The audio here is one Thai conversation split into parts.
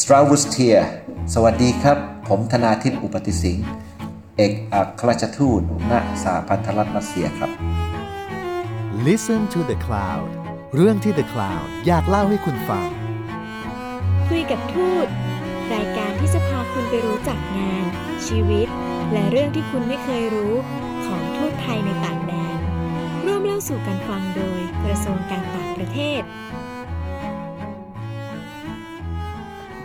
สตราวุสเทียสวัสดีครับ ผมธนาทิพย์อุปติสิงห์เอกอัครราชทูตณสหพันธรัฐรัสเซียครับ Listen to the Cloud เรื่องที่ The Cloud อยากเล่าให้คุณฟัง คุยกับทูต รายการที่จะพาคุณไปรู้จักงาน ชีวิต และเรื่องที่คุณไม่เคยรู้ของทูตไทยในต่างแดน ร่วมเล่าสู่กันฟังโดยกระทรวงการต่างประเทศ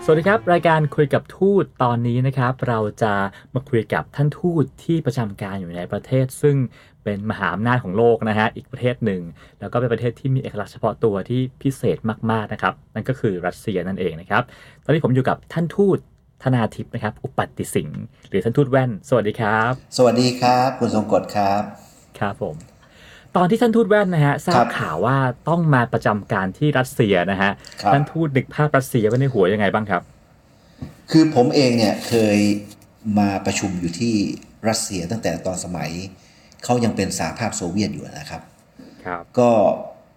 สวัสดีครับ รายการคุยกับทูตตอนนี้นะครับ เราจะมาคุยกับท่านทูตที่ประจำการอยู่ในประเทศ ซึ่งเป็นมหาอำนาจของโลกนะฮะอีกประเทศหนึ่ง แล้วก็เป็นประเทศที่มีเอกลักษณ์เฉพาะตัวที่พิเศษมากๆนะครับ นั่นก็คือรัสเซียนั่นเองนะครับ ตอนนี้ผมอยู่กับท่านทูตธนาทิพย์นะครับ อุปัติสิงห์หรือท่านทูตแว่น สวัสดีครับ สวัสดีครับ คุณทรงกฎครับครับผม ตอนที่ท่านทูตแว่นนะฮะทราครับบข่าวว่าต้องมาประจำการที่รัสเซียนะฮะครับท่านทูตนึกภาพรัสเซียไว้ในหัวยังไงบ้างครับ คือผมเองเนี่ยเคยมาประชุมอยู่ที่รัสเซียตั้งแต่ตอนสมัยเขายังเป็นสหภาพโซเวียตอยู่นะครับครับ ก็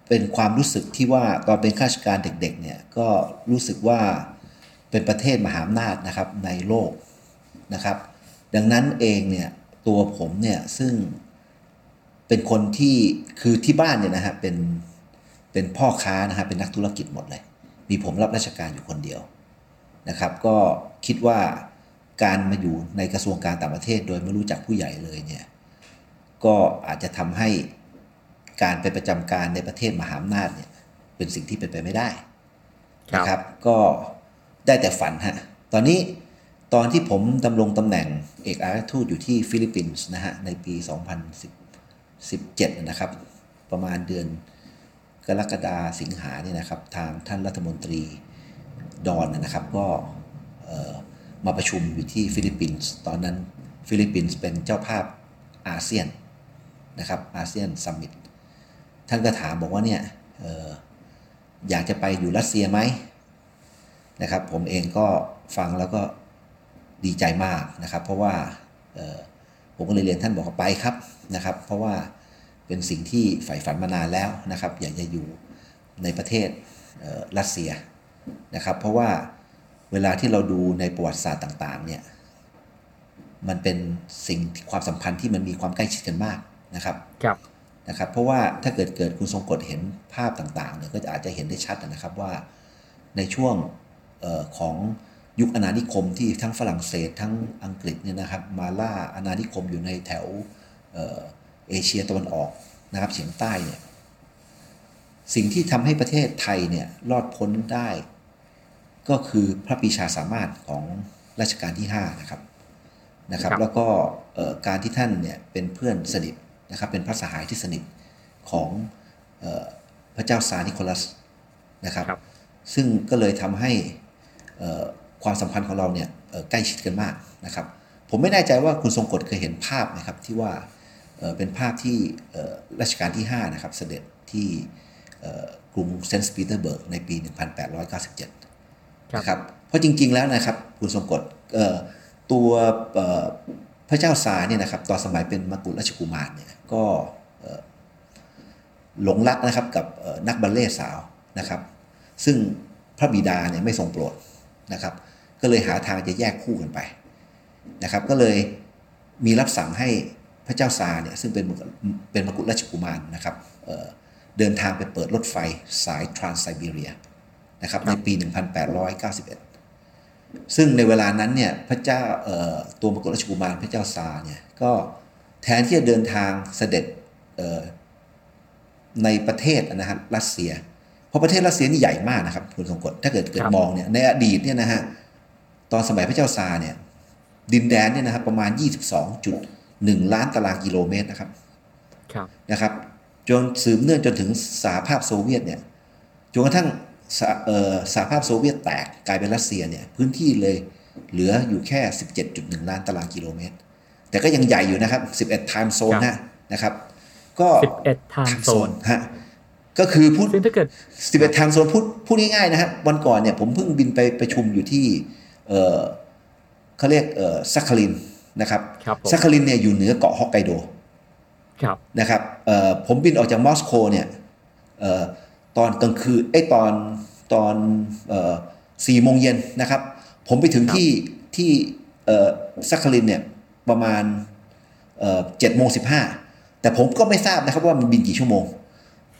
เป็นความรู้สึกที่ว่าตอนเป็นข้าราชการเด็กๆเนี่ยก็รู้สึกว่าเป็นประเทศมหาอำนาจนะครับในโลกนะครับ ดังนั้นเองเนี่ยตัวผมเนี่ยซึ่ง เป็นคนที่คือที่บ้านเนี่ยนะฮะเป็นเป็นพ่อค้านะฮะเป็นนักธุรกิจหมดเลย มีผมรับราชการอยู่คนเดียวนะครับ ก็คิดว่าการมาอยู่ในกระทรวงการต่างประเทศ โดยไม่รู้จักผู้ใหญ่เลยเนี่ยก็อาจจะทำให้การไปประจำการในประเทศมหาอำนาจเนี่ยเป็นสิ่งที่เป็นไปไม่ได้นะครับก็ได้แต่ฝันฮะตอนนี้ตอนที่ผมดำรงตำแหน่งเอกอัครทูตอยู่ที่ฟิลิปปินส์นะฮะในปี 17 นะครับ ประมาณเดือนกรกฎาสิงหาเนี่ยนะครับ ทางท่านรัฐมนตรีดอนนะครับ ก็มาประชุมอยู่ที่ฟิลิปปินส์ตอนนั้นฟิลิปปินส์เป็นเจ้าภาพอาเซียนนะครับอาเซียน summit ท่านก็ถามบอกว่าเนี่ยอออยากจะไปอยู่รัสเซียไหมนะครับ ผมเองก็ฟังแล้วก็ดีใจมากนะครับ เพราะว่าผมก็เลยเรียนท่านบอกว่าไปครับ นะครับ เพราะว่าเป็นสิ่งที่ใฝ่ฝันมานานแล้วนะครับ อยากจะอยู่ในประเทศเอ่อรัสเซียนะครับ เพราะว่าเวลาที่เราดูในประวัติศาสตร์ต่างๆเนี่ยมันเป็นสิ่งที่ความสัมพันธ์ที่มันมีความใกล้ชิดกันมากนะครับครับนะครับ เพราะว่าถ้าเกิดเกิดคุณทรงกฎเห็นภาพต่างๆเนี่ยก็จะอาจจะเห็นได้ชัดนะครับว่าในช่วงเออของยุคอาณานิคมที่ทั้งฝรั่งเศสทั้งอังกฤษเนี่ยนะครับมาล่าอาณานิคมอยู่ในแถว เอ่อเอเชียตะวันออกนะครับเฉียงใต้เนี่ยสิ่งที่ทำให้ประเทศไทยเนี่ยรอดพ้นได้ ก็คือพระปรีชาสามารถของรัชกาลที่ 5 นะครับนะครับครับแล้วก็เอ่อการที่ท่านเนี่ยเป็นเพื่อนสนิทนะครับเป็นพระสหายที่สนิทของเออพระเจ้าซาร์นิโคลัสนะครับครับซึ่งก็เลยทำให้เอ่อความสัมพันธ์ของเราเนี่ยเอ่อใกล้ชิดกันมากนะครับ ผมไม่แน่ใจว่าคุณทรงกลดเคยเห็นภาพนะครับที่ว่า เอ่อเป็นภาพที่เอ่อรัชกาลที่ 5 นะครับ เสด็จที่เอ่อกรุงเซนต์ปีเตอร์เบิร์กในปี 1897ครับนะครับเพราะจริง ๆ แล้วนะครับคุณทรงกลดเอ่อตัวเอ่อพระเจ้าซาร์เนี่ยนะครับตอนสมัยเป็นมกุฎราชกุมารเนี่ยก็เอ่อหลงรักนะครับกับเอ่อนักบัลเล่ต์สาวนะครับ ซึ่งพระบิดาเนี่ยไม่ทรงโปรดนะครับ ก็เลยหาทางจะแยกคู่กันไปนะครับ ก็เลยมีรับสั่งให้ พระเจ้าซาร์เนี่ยซึ่งเป็นมกุฎเป็นมกุฎราชกุมารนะครับเอ่อเดินทางไปเปิดรถไฟสายทรานไซบีเรียนะครับในปี 1891 ซึ่งในเวลานั้นเนี่ยพระเจ้าเอ่อตัวมกุฎราชกุมารพระเจ้าซาร์เนี่ยก็แทนที่จะเดินทางเสด็จเอ่อในประเทศนะฮะรัสเซีย เพราะประเทศรัสเซียนี่ใหญ่มากนะครับคุณทรงกฎถ้าเกิดเกิดครับมองเนี่ยในอดีตเนี่ยนะฮะตอนสมัยพระเจ้าซาร์เนี่ยดินแดนเนี่ยนะครับประมาณ 22.1ล้านตารางกิโลเมตรนะครับครับนะครับ จนสืบเนื่องจนถึงสหภาพโซเวียตเนี่ยจนกระทั่งสหเอ่อสหภาพโซเวียตแตกกลายเป็นรัสเซียเนี่ยพื้นที่เลยเหลืออยู่แค่ 17.1 ล้านตารางกิโลเมตร แต่ก็ยังใหญ่อยู่นะครับ 11 time zone ครับนะนะครับ ก็ 11 time zone ฮะก็คือพูดซึ่งถ้าเกิด 11 time zone พูดพูดง่ายๆนะครับวันก่อนเนี่ยผมเพิ่งบินไปประชุมอยู่ที่เออเขาเรียกเออซาคาลิน นะครับครับผมซัคคารินเนี่ยอยู่เหนือเกาะฮอกไกโดครับนะครับเอ่อผมบินออกจากมอสโกเนี่ยเอ่อตอนกลางคืนไอ้ยตอนตอนเอ่อสี่โมงเย็นนะครับ ผมไปถึงครับที่ที่เอ่อซักคารินเนี่ยประมาณเจ็ดโมงสิบห้าแต่ผมก็ไม่ทราบนะครับว่ามันบินกี่ชั่วโมง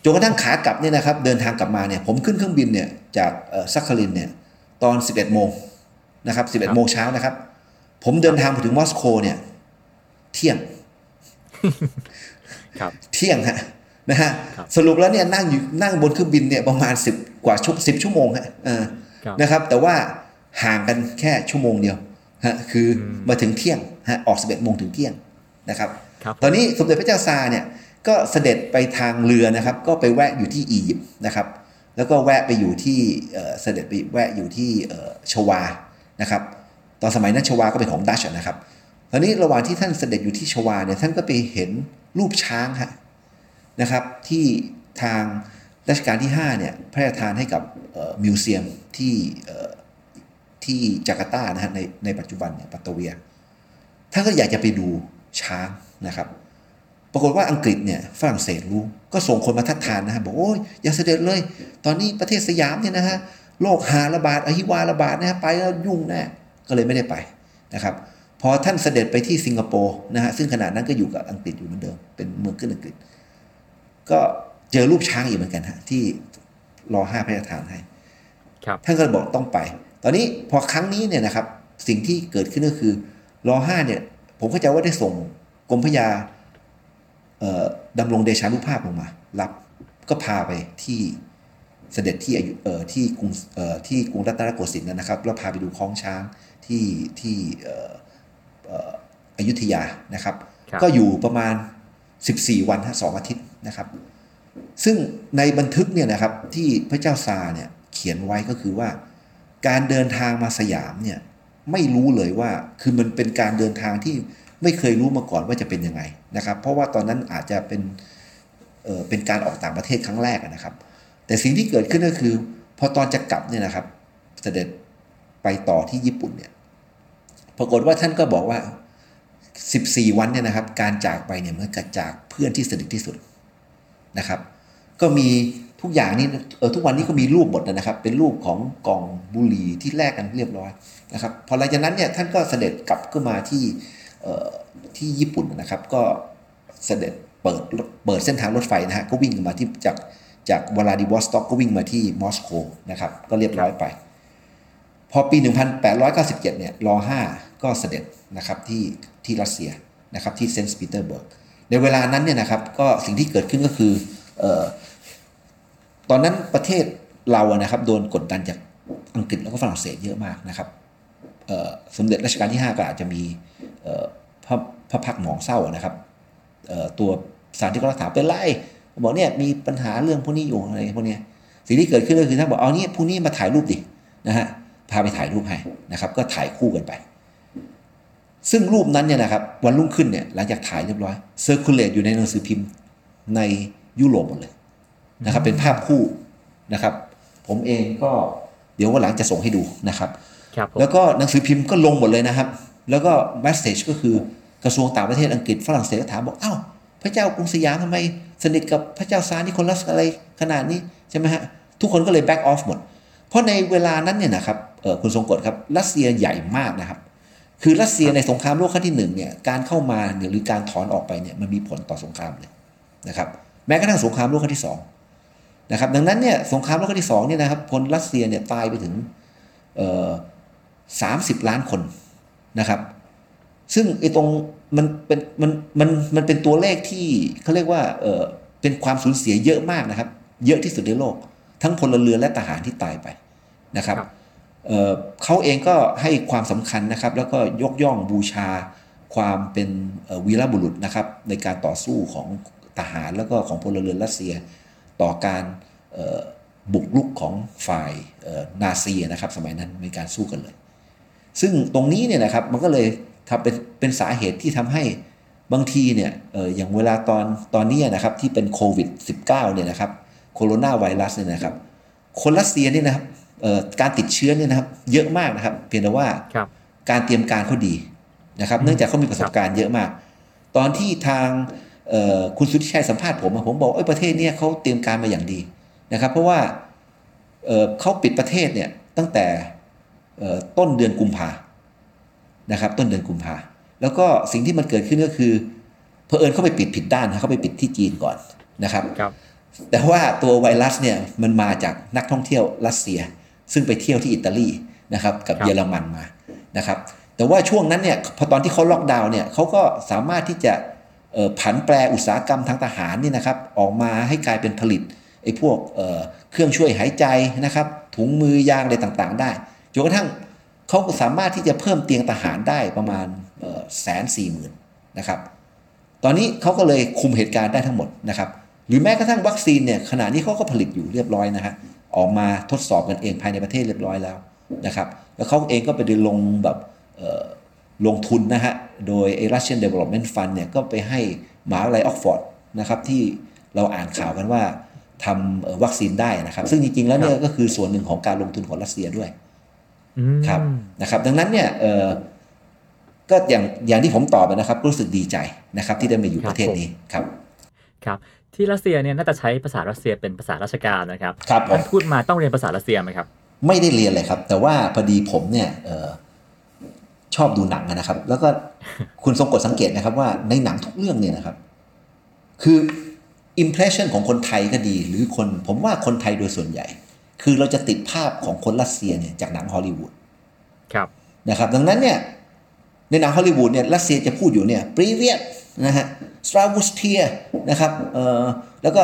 จนกระทั่งขากลับเนี่ยนะครับเดินทางกลับมาเนี่ยผมขึ้นเครื่องบินเนี่ยจากซักคารินเนี่ยตอน 11 โมงนะครับ 11 โมงเช้านะครับ ผมเดินทางไปถึงมอสโกเนี่ย เที่ยงครับเที่ยงฮะนะฮะครับสรุปแล้วเนี่ยนั่งอยู่นั่งบนเครื่องบินเนี่ยประมาณ10กว่าชั่วสิบชั่วโมงฮะเออครับนะครับ แต่ว่าห่างกันแค่ชั่วโมงเดียวฮะคืออมมาถึงเที่ยงฮะออก11โมงถึงเที่ยงนะครับครับตอนนี้สมเด็จพระเจ้าซาร์เนี่ยก็เสด็จไปทางเรือนะครับ ก็ไปแวะอยู่ที่อียิปต์นะครับ แล้วก็แวะไปอยู่ที่เอ่อเสด็จไปแวะอยู่ที่เอ่อชวานะครับ ตอนสมัยนั้นชวาก็เป็นของดัชนะครับตอนนี้ระหว่างที่ท่านเสด็จอยู่ที่ชวาเนี่ยท่านก็ไปเห็นรูปช้างฮะนะครับ ที่ทางรัชกาลที่5เนี่ยพระราชทานให้กับมิวเซียมที่ที่จาการ์ตานะฮะในในปัจจุบันเนี่ยปัตตาเวียท่านก็อยากจะไปดูช้างนะครับ ปรากฏว่าอังกฤษเนี่ยฝรั่งเศสรู้ก็ส่งคนมาทัดทานนะฮะบอกโอ้ยอย่าเสด็จเลย ตอนนี้ประเทศสยามเนี่ยนะฮะโรคหาระบาดอหิวาระบาดนะฮะไปแล้วยุ่งแน่ ก็เลยไม่ได้ไปนะครับพอท่านเสด็จไปที่สิงคโปร์นะฮะซึ่งขณะนั้นก็อยู่กับอังกฤษอยู่เหมือนเดิม เป็นเมืองขึ้นอังกฤษ ก็เจอรูปช้างอีกเหมือนกันฮะที่รอห้าพระราชทานให้ครับท่านก็เลยบอกต้องไป ตอนนี้พอครั้งนี้เนี่ยนะครับ สิ่งที่เกิดขึ้นก็คือรอห้าเนี่ย ผมเข้าใจว่าได้ส่งกรมพระยาเอ่อดำรงเดชานุภาพลงมา รับก็พาไปที่เสด็จที่อายุเอ่อที่กรุงเอ่อที่กรุงรัตนโกสินทร์นะครับแล้วพาไปดูคลองช้าง ที่ที่เอ่อเอ่ออยุธยานะครับครับ ก็อยู่ประมาณ 14 วันฮะสองอาทิตย์นะครับ ซึ่งในบันทึกเนี่ยนะครับที่พระเจ้าซาร์เนี่ยเขียนไว้ก็คือว่า การเดินทางมาสยามเนี่ยไม่รู้เลยว่าคือมันเป็นการเดินทางที่ไม่เคยรู้มาก่อนว่าจะเป็นยังไงนะครับ เพราะว่าตอนนั้นอาจจะเป็นเอ่อเป็นการออกต่างประเทศครั้งแรกอะนะครับ แต่สิ่งที่เกิดขึ้นก็คือ พอตอนจะกลับเนี่ยนะครับ เสด็จ ไปต่อที่ญี่ปุ่นเนี่ยปรากฏว่าท่านก็บอกว่า 14 วันเนี่ยนะครับ การจากไปเนี่ยเหมือนกับจากเพื่อนที่สนิทที่สุดนะครับ ก็มีทุกอย่างนี่เออทุกวันนี้ก็มีรูปหมดนะครับ เป็นรูปของกล่องบุหรี่ที่แลกกันเรียบร้อยนะครับพอหลังจากนั้นเนี่ยท่านก็เสด็จกลับก็มาที่เอ่อที่ญี่ปุ่นนะครับ ก็เสด็จเปิดเปิดเส้นทางรถไฟนะฮะก็วิ่งมาที่จากจากวลาดิวอสต็อกก็วิ่งมาที่มอสโกนะครับ ก็เรียบร้อยไป พอปี 1897 เนี่ยรอ5ก็เสด็จนะครับที่ที่รัสเซียนะครับที่เซนต์ปีเตอร์เบิร์กในเวลานั้นเนี่ยนะครับก็สิ่งที่เกิดขึ้นก็คือเออตอนนั้นประเทศเราอะนะครับโดนกดดันจากอังกฤษแล้วก็ฝรั่งเศสเยอะมากนะครับเอ่อสมเด็จรัชกาลที่ 5 ก็อาจจะมีเอ่อพระพระพักหมองเศร้านะครับเอ่อตัวสารที่เขารักษาเป็นไรบอกเนี่ยมีปัญหาเรื่องพวกนี้อยู่อะไรพวกนี้สิ่งที่เกิดขึ้นก็คือท่านบอกเอาเนี่ยพวกนี้มาถ่ายรูปดินะฮะ พาไปถ่ายรูปให้นะครับ ก็ถ่ายคู่กันไป ซึ่งรูปนั้นเนี่ยนะครับ วันรุ่งขึ้นเนี่ยหลังจากถ่ายเรียบร้อย circulate อยู่ในหนังสือพิมพ์ในยุโรปหมดเลยนะครับ เป็นภาพคู่นะครับ ผมเองก็เดี๋ยววันหลังจะส่งให้ดูนะครับครับผมแล้วก็หนังสือพิมพ์ก็ลงหมดเลยนะครับ แล้วก็ message ก็คือกระทรวงต่างประเทศอังกฤษฝรั่งเศสก็ถามบอกอ้าวพระเจ้ากรุงสยามทำไมสนิทกับพระเจ้าซาร์นิโคลัสอะไรขนาดนี้ใช่ไหมฮะทุกคนก็เลย back off หมด เพราะในเวลานั้นเนี่ยนะครับเอ่อ คุณทรงกลดครับรัสเซียใหญ่มากนะครับ คือรัสเซียในสงครามโลกครั้งที่หนึ่งเนี่ยการเข้ามาหรือการถอนออกไปเนี่ยมันมีผลต่อสงครามเลยนะครับแม้กระทั่งสงครามโลกครั้งที่สองนะครับดังนั้นเนี่ยสงครามโลกครั้งที่สองเนี่ยนะครับพลรัสเซียเนี่ยตายไปถึงสามสิบล้านคนนะครับซึ่งไอ้ตรงมันเป็นมันมันมันเป็นตัวเลขที่เขาเรียกว่าเออเป็นความสูญเสียเยอะมากนะครับ เยอะที่สุดในโลก ทั้งพลเรือนและทหารที่ตายไปนะครับครับ เขาเองก็ให้ความสำคัญนะครับ แล้วก็ยกย่องบูชาความเป็นวีรบุรุษนะครับ ในการต่อสู้ของทหารแล้วก็ของพลเรือนรัสเซีย ต่อการบุกรุกของฝ่ายนาซีนะครับ สมัยนั้นมีการสู้กันเลย ซึ่งตรงนี้เนี่ยนะครับมันก็เลยทำเป็นเป็นสาเหตุที่ทำให้บางทีเนี่ยอออย่างเวลาตอนตอนนี้นะครับที่เป็นโควิด -19 เนี่ยนะครับโคโรนาไวรัสเนี่ยนะครับ คนรัสเซียเนี่ยนะครับ การติดเชื้อเนี่ยนะครับ เยอะมากนะครับ เพียงแต่ว่าครับการเตรียมการเขาดีนะครับ เนื่องจากเขามีประสบการณ์เยอะมาก ตอนที่ทางเอ่อคุณสุทธิชัยสัมภาษณ์ผมอะผมบอกเอ้ยประเทศเนี่ยเขาเตรียมการมาอย่างดีนะครับ เพราะว่าเอ่อเขาปิดประเทศเนี่ยตั้งแต่เอ่อต้นเดือนกุมภานะครับ ต้นเดือนกุมภาแล้วก็สิ่งที่มันเกิดขึ้นก็คือเพอเอิญเข้าไปปิดผิดด้านนะเขาไปปิดที่จีนก่อนนะครับครับ แต่ว่าตัวไวรัสเนี่ยมันมาจากนักท่องเที่ยวรัสเซีย ซึ่งไปเที่ยวที่อิตาลีนะครับกับครับเยอรมันมานะครับแต่ว่าช่วงนั้นเนี่ยพอตอนที่เขาล็อกดาวน์เนี่ยเขาก็สามารถที่จะเอ่อผันแปรอุตสาหกรรมทางทหารนี่นะครับออกมาให้กลายเป็นผลิตไอ้พวกเอ่อเครื่องช่วยหายใจนะครับถุงมือยางอะไรต่างๆ ได้จนกระทั่งเขาสามารถที่จะเพิ่มเตียงทหารได้ประมาณแสนสี่หมื่นนะครับตอนนี้เขาก็เลยคุมเหตุการณ์ได้ทั้งหมดนะครับหรือแม้กระทั่งวัคซีนเนี่ยขณะนี้เขาก็ผลิตอยู่เรียบร้อยนะฮะ ออกมาทดสอบกันเองภายในประเทศเรียบร้อยแล้วนะครับ แล้วเขาเองก็ไปลงแบบเอ่อลงทุนนะฮะ โดยไอ้ Russian Development Fund เนี่ยก็ไปให้มหาวิทยาลัยออกซ์ฟอร์ดนะครับที่เราอ่านข่าวกันว่าทำเอ่อวัคซีนได้นะครับ ซึ่งจริงๆแล้วเนี่ยก็คือส่วนหนึ่งของการลงทุนของรัสเซียด้วยอืมครับนะครับดังนั้นเนี่ยเอ่อก็อย่างอย่างที่ผมตอบไปนะครับรู้สึกดีใจนะครับ ที่ได้มาอยู่ประเทศนี้ครับครับ ที่รัสเซียเนี่ยน่าจะใช้ภาษารัสเซียเป็นภาษาราชการนะครับครับผมท่านทูตมาต้องเรียนภาษารัสเซียไหมครับ ไม่ได้เรียนเลยครับ แต่ว่าพอดีผมเนี่ยเออชอบดูหนังอะนะครับ แล้วก็คุณทรงกลดสังเกตนะครับว่าในหนังทุกเรื่องเนี่ยนะครับ คือ impression ของคนไทยก็ดี หรือคนผมว่าคนไทยโดยส่วนใหญ่ คือเราจะติดภาพของคนรัสเซียเนี่ยจากหนังฮอลลีวูดครับนะครับ ดังนั้นเนี่ย ในหนังฮอลลีวูดเนี่ยรัสเซียจะพูดอยู่เนี่ยприветนะฮะздравствуйтеนะครับเอ่อแล้วก็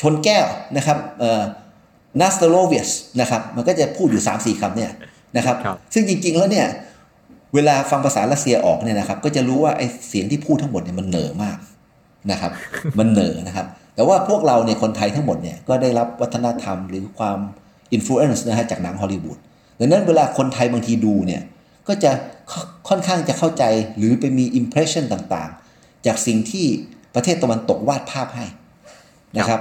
ชนแก้วนะครับเอ่อна здоровьеนะครับมันก็จะพูดอยู่ 3 4คำเนี่ยนะครับครับซึ่งจริง ๆ แล้วเนี่ยเวลาฟังภาษารัสเซียออกเนี่ยนะครับก็จะรู้ว่าไอ้เสียงที่พูดทั้งหมดเนี่ยมันเหน่อมากนะครับมันเหน่อนะครับ แต่ว่าพวกเราเนี่ยคนไทยทั้งหมดเนี่ยก็ได้รับวัฒนธรรมหรือความอิม l u เ n นซ์นะฮะจากหนังฮอลลีวูดดังนั้นเวลาคนไทยบางทีดูเนี่ย ก็จะค่อนข้างจะเข้าใจหรือไปมีอิมเพรสชันต่างๆ จากสิ่งที่ประเทศตะวันตกวาดภาพให้นะครับ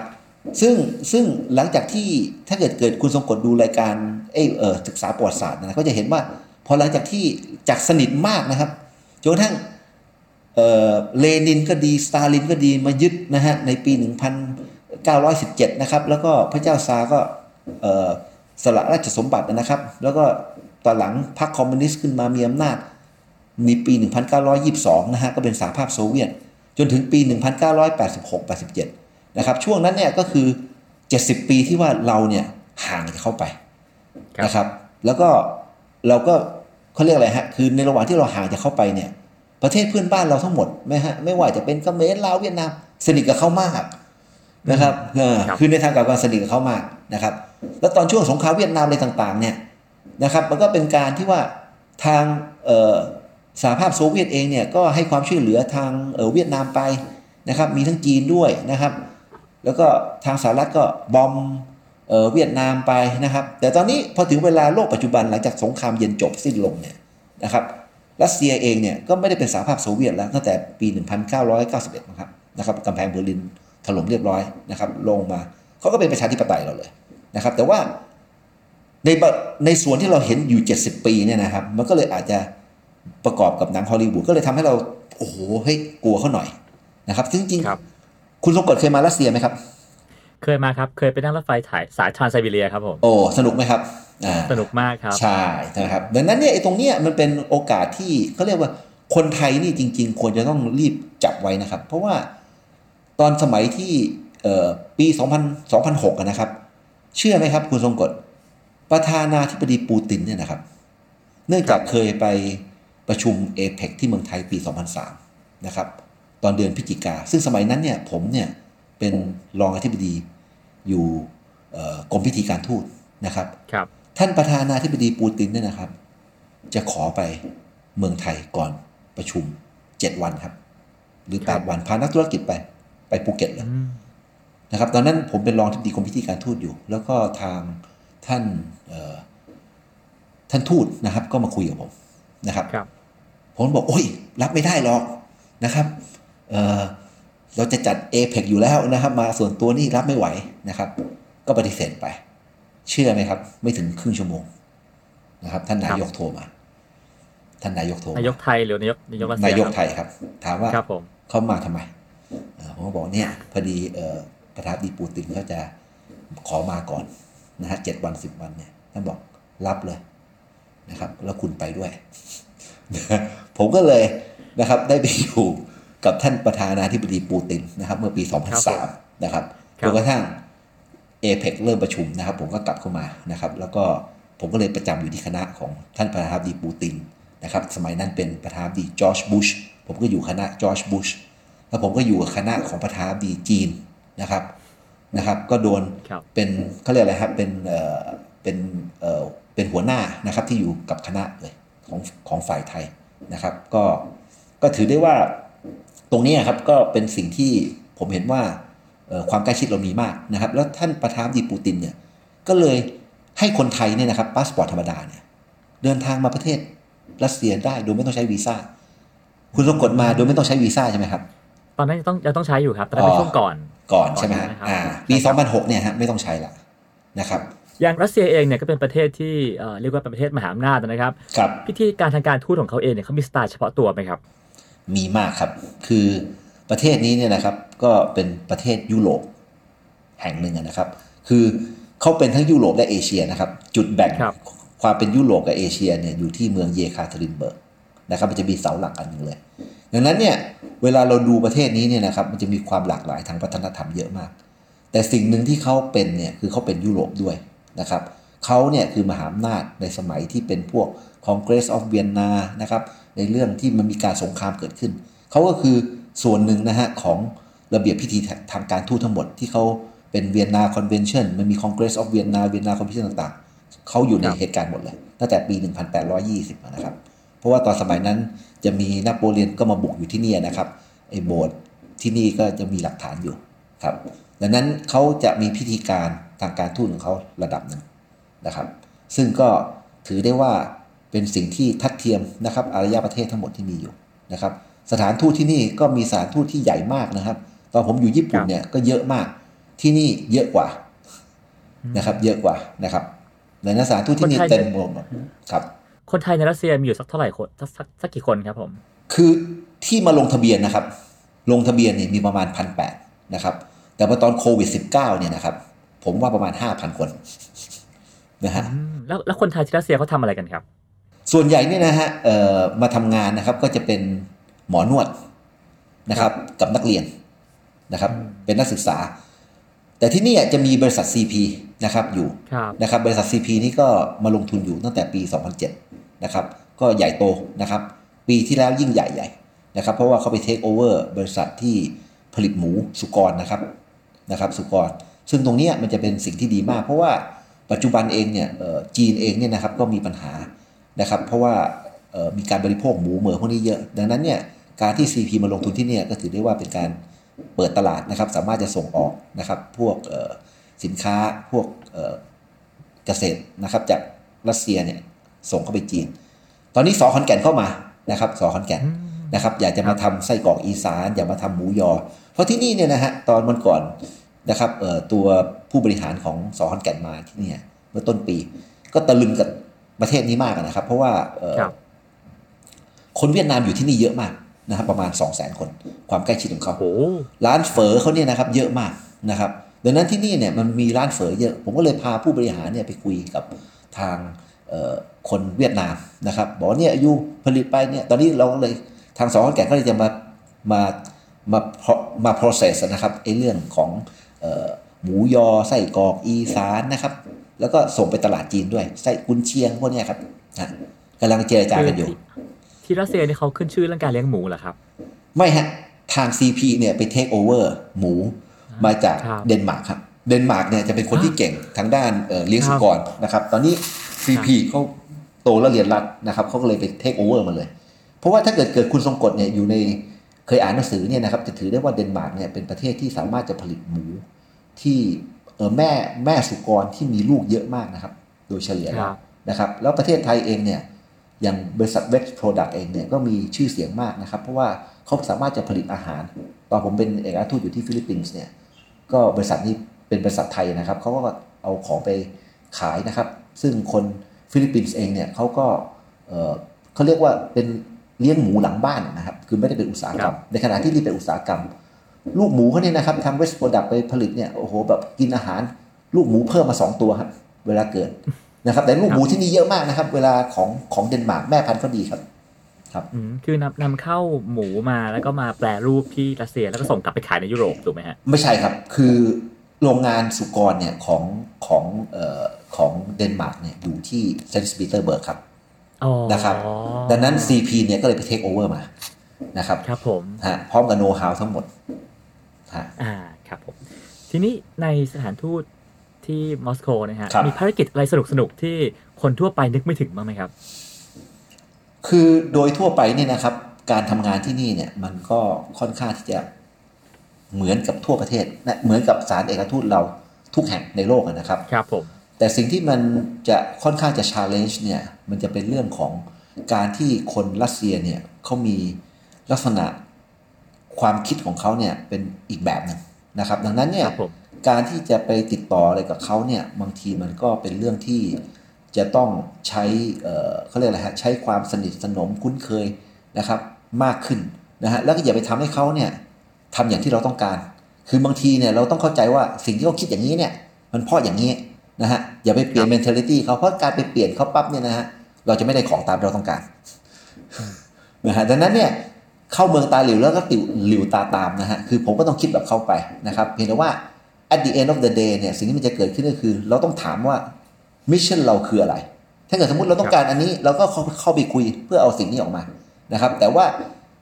ซึ่งซึ่งหลังจากที่ถ้าเกิดเกิดคุณทรงกลดดูรายการเอเออศึกษาประวัติศาสตร์นะก็จะเห็นว่าพอหลังจากที่จากสนิทมากนะครับจนกระทั่งเออเลนินก็ดีสตาลินก็ดีมายึดนะฮะในปี 1917 นะครับ แล้วก็พระเจ้าซาร์ก็สละราชสมบัตินะครับ แล้วก็ ตอนหลังพรรคคอมมิวนิสต์ขึ้นมามีอำนาจ มีปี 1922 นะฮะ ก็เป็นสหภาพโซเวียต จนถึงปี 1986-87 นะครับ ช่วงนั้นเนี่ยก็คือ 70 ปีที่ว่าเราเนี่ยห่างจากเข้าไปครับนะครับ แล้วก็เราก็เขาเรียกอะไรฮะ คือในระหว่างที่เราห่างจากเข้าไปเนี่ย ประเทศเพื่อนบ้านเราทั้งหมดไหมฮะ ไม่ว่าจะเป็นเขมรลาวเวียดนามสนิทกับเขามากนะครับเออครับคือในทางกลับกันสนิทกับเขามากนะครับ แล้วตอนช่วงสงครามเวียดนามอะไรต่างๆ เนี่ย นะครับ มันก็เป็นการที่ว่าทางสหภาพโซเวียตเองเนี่ยก็ให้ความช่วยเหลือทางเเวียดนามไปนะครับ มีทั้งจีนด้วยนะครับ แล้วก็ทางสหรัฐก็บอมเออเวียดนามไปนะครับ แต่ตอนนี้พอถึงเวลาโลกปัจจุบันหลังจากสงครามเย็นจบสิ้นลงเนี่ยนะครับรัสเซียเองเนี่ยก็ไม่ได้เป็นสหภาพโซเวียตแล้วตั้งแต่ปี 1991 นะครับนะครับกำแพงเบอร์ลินถล่มเรียบร้อยนะครับลงมาเขาก็เป็นประชาธิปไตยเราเลยนะครับ แต่ว่า ในบในส่วนที่เราเห็นอยู่ 70 ปีเนี่ยนะครับ มันก็เลยอาจจะประกอบกับหนังฮอลลีวูดก็เลยทำให้เรา โอ้โหเฮ้ยกลัวเขาหน่อยนะครับซึ่งจริงๆครับคุณสงกดเคยมารัสเซียไหมครับ เคยมาครับ เคยไปนั่งรถไฟถ่ายสายทรานไซบีเรียครับผมโอ้สนุกไหมครับอ่าสนุกมากครับ ใช่นะครับดังนั้นเนี่ยไอ้ตรงเนี้ยมันเป็นโอกาสที่เขาเรียกว่าคนไทยนี่จริง ๆ ควรจะต้องรีบจับไว้นะครับ เพราะว่าตอนสมัยที่เอ่อปี 2000 2006อะนะครับ เชื่อไหมครับ คุณทรงกฎ ประธานาธิบดีปูตินเนี่ยนะครับ เนื่องจากเคยไปประชุมเอเปกที่เมืองไทยปี 2003 นะครับ ตอนเดือนพฤศจิกา ซึ่งสมัยนั้นเนี่ยผมเนี่ยเป็นรองอธิบดีอยู่เอ่อกรมพิธีการทูตนะครับครับ ท่านประธานาธิบดีปูตินเนี่ยนะครับ จะขอไปเมืองไทยก่อนประชุมเจ็ดวันครับ หรือแปครัดบวันพานักธุรกิจไปไปภูเก็ตเลยอืมนะครับ ตอนนั้นผมเป็นรองที่ดีกรมพิธีการทูตอยู่ แล้วก็ทาง ท่านเอ่อท่านทูตนะครับ ก็มาคุยกับผมนะครับครับผมบอกโอ้ย รับไม่ได้หรอกนะครับเอ่อเราจะจัดเอเ c อยู่แล้วนะครับ มาส่วนตัวนี่รับไม่ไหวนะครับ ก็ปฏิเสธไป เชื่อไหมครับ ไม่ถึงครึ่งชั่วโมงนะครับ ท่านนายกโทรมา ท่านนายกโทรมนายกไทยหรือนายกนายกรัสเซียนายกครับไทยครับ ถามว่าครับผมเขามาทำไมเอ่อผมก็บอกเนี่ยพอดีเอ่อประธานาธิบดีปูตินเขาจะขอมาก่อน นะฮะเจ็ดวันสิบวันเนี่ยท่านบอกรับเลยนะครับ แล้วคุณไปด้วย ผมก็เลยนะครับ ได้ไปอยู่กับท่านประธานาธิบดีปูตินนะครับ เมื่อปี 2003 นะครับครัจบนกระทั่งเอเ c เริ่มประชุมนะครับ ผมก็กลับเข้ามานะครับ แล้วก็ผมก็เลยประจำอยู่ที่คณะของท่านประธานาธิบดีปูตินนะครับ สมัยนั้นเป็นประธานาธิบดีจอร์จบุชผมก็อยู่คณะจอร์จบุชแล้วผมก็อยู่กับคณะของประธานาธิบดีจีนนะครับ นะครับ ก็โดนครับเป็นเขาเรียกอะไรครับเป็นเอ่อเป็นเอ่อเป็นหัวหน้านะครับที่อยู่กับคณะเลยของของฝ่ายไทยนะครับ ก็ก็ถือได้ว่าตรงนี้ครับก็เป็นสิ่งที่ผมเห็นว่าเอ่อความใกล้ชิดเรามีมากนะครับ แล้วท่านประธานาธิบดีปูตินเนี่ยก็เลยให้คนไทยเนี่ยนะครับพาสปอร์ตธรรมดาเนี่ยเดินทางมาประเทศรัสเซียได้โดยไม่ต้องใช้วีซ่าคุณทรงกลดมาโดยไม่ต้องใช้วีซ่าใช่ไหมครับ ตอนนั้นยังต้องยังต้องใช้อยู่ครับแต่นั้นเป็นช่วงก่อน ก่อนใช่ไหมฮะก่อนนะครับอ่าปีใช่ครับ2006 เนี่ยฮะไม่ต้องใช้ละนะครับอย่างรัสเซียเองเนี่ยก็เป็นประเทศที่เอ่อเรียกว่าเป็นประเทศมหาอำนาจนะครับครับพิธีการทางการทูตของเขาเองเนี่ยเขามีสไตล์เฉพาะตัวไหมครับ มีมากครับ คือประเทศนี้เนี่ยนะครับก็เป็นประเทศยุโรปแห่งหนึ่งนะครับ คือเขาเป็นทั้งยุโรปและเอเชียนะครับ จุดแบ่งครับความเป็นยุโรปกับเอเชียเนี่ยอยู่ที่เมืองเยคาเทรินเบิร์กนะครับมันจะมีเสาหลักอันหนึ่งเลย ดังนั้นเนี่ยเวลาเราดูประเทศนี้เนี่ยนะครับมันจะมีความหลากหลายทางวัฒนธรรมเยอะมาก แต่สิ่งหนึ่งที่เขาเป็นเนี่ยคือเขาเป็นยุโรปด้วยนะครับเขาเนี่ยคือมหาอำนาจในสมัยที่เป็นพวก Congress of Vienna นะครับในเรื่องที่มันมีการสงครามเกิดขึ้น เขาก็คือส่วนหนึ่งนะฮะของระเบียบพิธีทางการทูตทั้งหมดที่เขาเป็นเวียนนาคอนเวนชั่นมันมี Congress of Vienna เวียนนาคอนเวนชั่นต่างๆ เขาอยู่ในเหตุการณ์หมดเลย ตั้งแต่ปี 1820 นะครับ ราะว่าตอนสมัยนั้นจะมีนโปเลียนก็มาบุกอยู่ที่นี่นะครับไอ้โบสถ์ที่นี่ก็จะมีหลักฐานอยู่ครับดังนั้นเขาจะมีพิธีการทางการทูตของเขาระดับหนึ่งนะครับ ซึ่งก็ถือได้ว่าเป็นสิ่งที่ทัดเทียมนะครับอารยประเทศทั้งหมดที่มีอยู่นะครับ สถานทูตที่นี่ก็มีสถานทูตที่ใหญ่มากนะครับ ตอนผมอยู่ญี่ปุ่นเนี่ยก็เยอะมากที่นี่เยอะกว่านะครับ เยอะกว่านะครับในนสถานทูตที่นี่เต็มหมดครับ คนไทยในรัสเซียมีอยู่สักเท่าไหร่คนสักสักสักกี่คนครับผม คือที่มาลงทะเบียนนะครับ ลงทะเบียนเนี่ยมีประมาณพันแปดนะครับ แต่พอตอนโควิด -19 เนี่ยนะครับ ผมว่าประมาณ 5,000 คนนะฮะอืมแล้วแล้วคนไทยที่รัสเซียเขาทำอะไรกันครับ ส่วนใหญ่เนี่ยนะฮะเอ่อมาทำงานนะครับก็จะเป็นหมอนวดนะครับ กับนักเรียนนะครับ เป็นนักศึกษา แต่ที่นี่จะมีบริษัท CP นะครับอยู่ครับนะครับบริษัท CP นี่ก็มาลงทุนอยู่ตั้งแต่ปี 2007 นะครับ ก็ใหญ่โตนะครับ ปีที่แล้วยิ่งใหญ่ใหญ่นะครับ เพราะว่าเขาไปเทคโอเวอร์บริษัทที่ผลิตหมูสุกรนะครับนะครับ สุกร ซึ่งตรงนี้มันจะเป็นสิ่งที่ดีมาก เพราะว่าปัจจุบันเองเนี่ยจีนเองเนี่ยนะครับก็มีปัญหานะครับ เพราะว่ามีการบริโภคหมูเหมือพวกนี้เยอะ ดังนั้นเนี่ยการที่ CP มาลงทุนที่นี่ก็ถือได้ว่าเป็นการเปิดตลาดนะครับ สามารถจะส่งออกนะครับ พวกสินค้าพวกเกษตรนะครับจากรัสเซียเนี่ย ส่งเข้าไปจีน ตอนนี้สอขอนแก่นเข้ามานะครับสอขอนแก่นนะครับ อยากจะมาทำไส้กรอกอีสาน อยากมาทำหมูยอ เพราะที่นี่เนี่ยนะฮะตอนมันก่อนนะครับเอ่อตัวผู้บริหารของสอขอนแก่นมาที่เนี่ยเมื่อต้นปี ก็ตะลึงกับประเทศนี้มากนะครับ เพราะว่าเอ่อครับคนเวียดนามอยู่ที่นี่เยอะมากนะครับประมาณ 2 0 0 0 0 0 คน ความใกล้ชิดของเขาโอ้โหร้านเฝอเขาเนี่ยนะครับเยอะมากนะครับดังนั้นที่นี่เนี่ยมันมีร้านเฝอเยอะ ผมก็เลยพาผู้บริหารเนี่ยไปคุยกับทางเอ่อ คนเวียดนามนะครับบอกว่าเนี่ยอายุผลิตไปเนี่ยตอนนี้เราก็เลยทางสองขอนแก่นก็เลยจะมามามามา process นะครับไอ้เรื่องของเอ่อหมูยอไส้กรอกอีสานนะครับ แล้วก็ส่งไปตลาดจีนด้วยไส้กุนเชียงพวกเนี้ยครับนะกำลังเจรจากันอยู่ที่ที่รัสเซียนี่เขาขึ้นชื่อเรื่องการเลี้ยงหมูเหรอครับ ไม่ฮะ ทาง CP เนี่ยไปเทคโอเวอร์หมูมาจากครับเดนมาร์กครับ เดนมาร์กเนี่ยจะเป็นคนที่เก่งทางด้านเอ่อเลี้ยงสุกรนะครับ ตอนนี้ CP เขาโตแล้วเรียนลัดนะครับเขาก็เลยไปเทคโอเวอร์มาเลย เพราะว่าถ้าเกิดเกิดคุณทรงกลดเนี่ยอยู่ในเคยอ่านหนังสือเนี่ยนะครับจะถือได้ว่าเดนมาร์กเนี่ยเป็นประเทศที่สามารถจะผลิตหมูที่เออแม่แม่สุกรที่มีลูกเยอะมากนะครับ โดยเฉลี่ยแล้วครับนะครับ แล้วประเทศไทยเองเนี่ยอย่างบริษัทเว t โปรดักต์เองเนี่ยก็มีชื่อเสียงมากนะครับ เพราะว่าเขาสามารถจะผลิตอาหาร ตอนผมเป็นเอกอัครทูตอยู่ที่ฟิลิปปินส์เนี่ยก็บริษัทนี้เป็นบริษัทไทยนะครับเขาก็เอาของไปขายนะครับ ซึ่งคนฟิลิปปินส์เองเนี่ยเขาก็เอ่อเขาเรียกว่าเป็นเลี้ยงหมูหลังบ้านนะครับ คือไม่ได้เป็นอุตสาหกรรม ในขณะที่นี่เป็นอุตสาหกรรม ลูกหมูเขาเนี่ยนะครับทาง Vet Products ไปผลิตเนี่ยโอ้โหแบบกินอาหารลูกหมูเพิ่มมาสองตัวครับเวลาเกิดนะครับ แต่ลูกหมูที่นี่เยอะมากนะครับ เวลาของของเดนมาร์กแม่พันธุ์ก็ดีครับอืมคือนำนำเข้าหมูมาแล้วก็มาแปรรูปที่รัสเซียแล้วก็ส่งกลับไปขายในยุโรปถูกไหมฮะไม่ใช่ครับ คือโรงงานสุกรเนี่ยของของเอ่อ ของเดนมาร์กเนี่ยอยู่ที่เซนต์ปีเตอร์เบิร์กครับอ๋อนะครับ ดังนั้น CP เนี่ยก็เลยไปเทคโอเวอร์มานะครับครับผมฮะพร้อมกับโน้ตฮาวทั้งหมดฮะอ่าครับผมทีนี้ในสถานทูตที่มอสโกนะฮะครับมีภารกิจอะไรสนุกสนุกๆที่คนทั่วไปนึกไม่ถึงบ้างไหมครับ คือโดยทั่วไปเนี่ยนะครับ การทำงานที่นี่เนี่ยมันก็ค่อนข้างที่จะเหมือนกับทั่วประเทศนะเหมือนกับสารเอกทูตเราทุกแห่งในโลกอะนะครับ ครับผม แต่สิ่งที่มันจะค่อนข้างจะ challenge เนี่ยมันจะเป็นเรื่องของการที่คนรัสเซียเนี่ยเขามีลักษณะความคิดของเขาเนี่ยเป็นอีกแบบหนึงนะครับ ดังนั้นเนี่คยรับผมการที่จะไปติดต่ออะไรกับเขาเนี่ยบางทีมันก็เป็นเรื่องที่จะต้องใช้เอ่อเขาเรียกอะไรฮะใช้ความสนิทสนมคุ้นเคยนะครับมากขึ้นนะฮะแล้วก็อย่าไปทำให้เขาเนี่ยทำอย่างที่เราต้องการ คือบางทีเนี่ยเราต้องเข้าใจว่าสิ่งที่เขาคิดอย่างนี้เนี่ยมันเพราะอย่างนี้ นะฮะอย่าไปเปลี่ยน mentality เขาเพราะการไปเปลี่ยนเขาปั๊บเนี่ยนะฮะเราจะไม่ได้ของตามที่เราต้องการนะฮะดังนั้นเนี่ยเข้าเมืองตาหลิวแล้วก็ติวหลิวตาตามนะฮะคือผมก็ต้องคิดแบบเข้าไปนะครับเพียงแต่ว่า at the end of the day เนี่ยสิ่งที่มันจะเกิดขึ้นก็คือ เราต้องถามว่ามิชชั่นเราคืออะไร ถ้าเกิดสมมติเราต้องการอันนี้เราก็เข้าเข้าไปคุยเพื่อเอาสิ่งนี้ออกมานะครับ แต่ว่า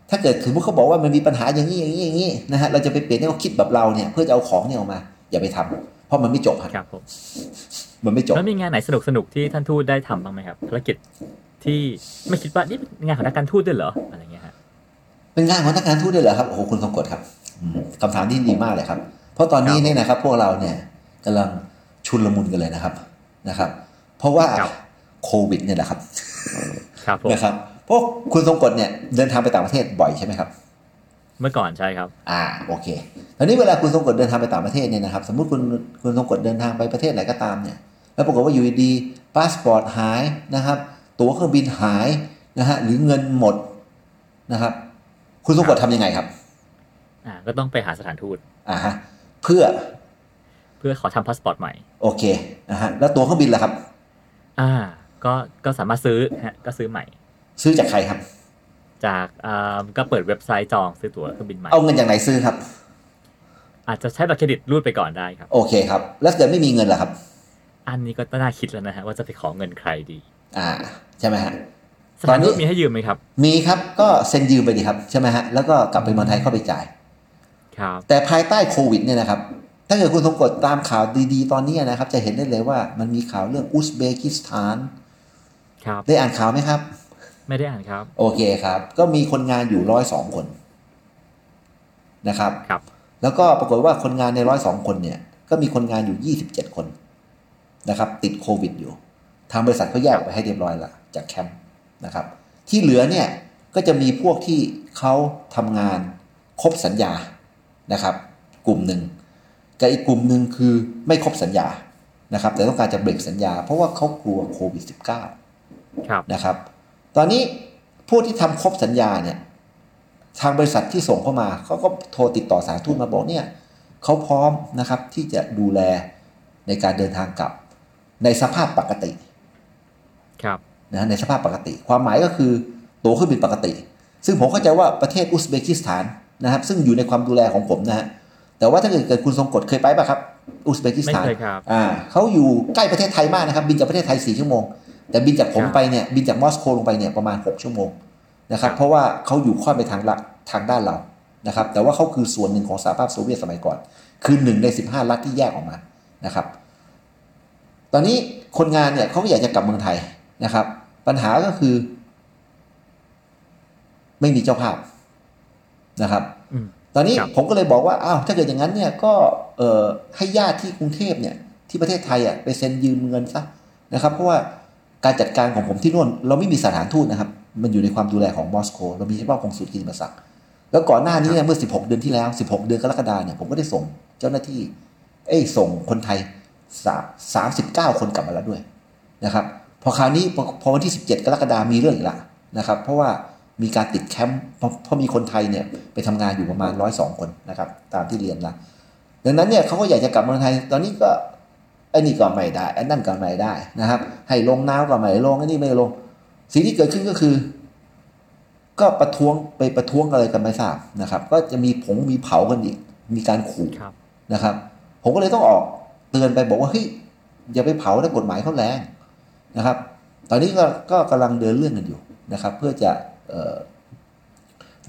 ถ้าเกิดสมมติเขาบอกว่ามันมีปัญหาอย่างนี้อย่างนี้อย่างนี้นะฮะเราจะไปเปลี่ยนให้เขาคิดแบบเราเนี่ยเพื่อจะเอาของเนี่ยออกมา อย่าไปทำ เพราะมันไม่จบครับครับผมมันไม่จบแล้วมีงานไหนสนุกสนุกๆที่ท่านทูตได้ทำบ้างไหมครับภารกิจที่ไม่คิดว่านี่เป็นงานของนักการทูตด้วยเหรออะไรเงี้ยฮะเป็นงานของทางการทูตด้วยเหรอครับโอ้โหคุณสงกดครับอืมคำถามที่ดีมากเลยครับ เพราะตอนนี้เนี่ยนะครับ พวกเราเนี่ยกำลังชุนลมุนกันเลยนะครับนะครับ เพราะว่าครับโควิดเนี่ยแหละครับ ครับผมนะครับเพราะคุณทรงกฎเนี่ยเดินทางไปต่างประเทศบ่อยใช่ไหมครับ เมื่อก่อนใช่ครับ อ่าโอเคตอนนี้เวลาคุณทรงกลดเดินทางไปต่างประเทศเนี่ยนะครับ สมมุติคุณคุณทรงกลดเดินทางไปประเทศไหนก็ตามเนี่ยแล้วปรากฏว่าอยู่ดีๆพาสปอร์ตหายนะครับ ตั๋วเครื่องบินหายนะฮะหรือเงินหมดนะครับ คุณทรงกลดทำยังไงครับ อ่า ก็ต้องไปหาสถานทูตอ่าฮะเพื่อ เพื่อขอทำพาสปอร์ตใหม่ โอเคนะฮะแล้วตั๋วเครื่องบินล่ะครับ อ่า ก็ก็สามารถซื้อฮะก็ซื้อใหม่ ซื้อจากใครครับ จากอ่าก็เปิดเว็บไซต์จองซื้อตั๋วเครื่องบินใหม่เอาเงินจากไหนซื้อครับ อาจจะใช้บัตรเครดิตรูดไปก่อนได้ครับ โอเคครับ แล้วถ้าเกิดไม่มีเงินล่ะครับ อันนี้ก็น่าคิดแล้วนะฮะว่าจะไปขอเงินใครดี อ่าใช่ไหมฮะสถานทูตตอนนี้มีให้ยืมไหมครับ มีครับก็เซ็นยืมไปดีครับใช่ไหมฮะแล้วก็กลับไปเมืองไทยเข้าไปจ่าย ครับ แต่ภายใต้โควิดเนี่ยนะครับถ้าเกิดคุณสงกดตามข่าวดีๆ ตอนนี้นะครับ จะเห็นได้เลยว่ามันมีข่าวเรื่องอุซเบกิสถาน ครับ ได้อ่านข่าวไหมครับ ไม่ได้อ่านครับ โอเคครับ ก็มีคนงานอยู่ร้อยสองคนนะครับครับ แล้วก็ปรากฏว่าคนงานในร้อยสองคนเนี่ยก็มีคนงานอยู่ยี่สิบเจ็ดคนนะครับ ติดโควิดอยู่ ทางบริษัทเขาแยกออกไปให้เรียบร้อยละจากแคมป์นะครับ ที่เหลือเนี่ยก็จะมีพวกที่เขาทำงานครบสัญญานะครับ กลุ่มหนึ่งกับอีกกลุ่มหนึ่งคือไม่ครบสัญญานะครับ แต่ต้องการจะเบรกสัญญา เพราะว่าเขากลัวโควิด -19 ครับนะครับ ตอนนี้ผู้ที่ทำครบสัญญาเนี่ยทางบริษัทที่ส่งเข้ามาเขาก็โทรติดต่อสถารทูตมาบอกเนี่ยเขาพร้อมนะครับที่จะดูแลในการเดินทางกลับ ในสภาพปกติครับนะฮะในสภาพปกติ ความหมายก็คือตั๋วเครื่องบินปกติ ซึ่งผมเข้าใจว่าประเทศอุซเบกิสถานนะครับ ซึ่งอยู่ในความดูแลของผมนะฮะแต่ว่าถ้าเกิดเกิดคุณทรงกฎเคยไปป่ะครับอุซเบกิสไม่ถานเคยครับอ่าเขาอยู่ใกล้ประเทศไทยมากนะครับ บินจากประเทศไทย4ชั่วโมง แต่บินจากผมครับไปเนี่ยบินจากมอสโกลงไปเนี่ยประมาณ 6 ชั่วโมงนะครับครับเพราะว่าเขาอยู่ค่อนไปทางละทางด้านเรานะครับแต่ว่าเขาคือส่วนหนึ่งของสหภาพโซเวียตสมัยก่อน คือหนึ่งใน 15 รัฐที่แยกออกมานะครับ ตอนนี้คนงานเนี่ยเขาก็อยากจะกลับเมืองไทยนะครับ ปัญหาก็คือ ไม่มีเจ้าภาพนะครับอืมตอนนี้ครับผมก็เลยบอกว่าอ้าวถ้าเกิดอย่างนั้นเนี่ยก็เอ่อให้ญาติที่กรุงเทพเนี่ยที่ประเทศไทยอะไปเซ็นยืมเงินซะนะครับ เพราะว่า การจัดการของผมที่นู่นเราไม่มีสถานทูตนะครับ มันอยู่ในความดูแลของมอสโกเรามีเฉพาะกองสุลกิติมศักดิ์แล้วก่อนหน้านี้เนี่ยเมื่อ 16 เดือนที่แล้ว 16 เดือนกรกฎาเนี่ยผมก็ได้ส่งเจ้าหน้าที่ เอ้ยส่งคนไทยสามสิบเก้าคนกลับมาแล้วด้วยนะครับพอคราวนี้พอพอวันที่ 17 กรกฎามีเรื่องอีกละนะครับ เพราะว่ามีการติดแคมป์เพราะเพราะมีคนไทยเนี่ยไปทำงานอยู่ประมาณร้อยสองคนนะครับ ตามที่เรียนละดังนั้นเนี่ยเขาก็อยากจะกลับเมืองไทย ตอนนี้ก็ไอ้นี่ก็ไม่ได้ไอ้นั่นก็ไม่ได้นะครับ ให้ลงน้ำก็ไม่ลงไอ้นี่ไม่ลง สิ่งที่เกิดขึ้นก็คือ ก็ประท้วงไปประท้วงอะไรกันไม่ทราบนะครับ ก็จะมีผงมีเผากันอีกมีการขู่ครับนะครับ ผมก็เลยต้องออกเตือนไปบอกว่าเฮ้ยอย่าไปเผานะกฎหมายเขาแรงนะครับ ตอนนี้ก็ก็กำลังเดินเรื่องกันอยู่นะครับ เพื่อจะเอ่อ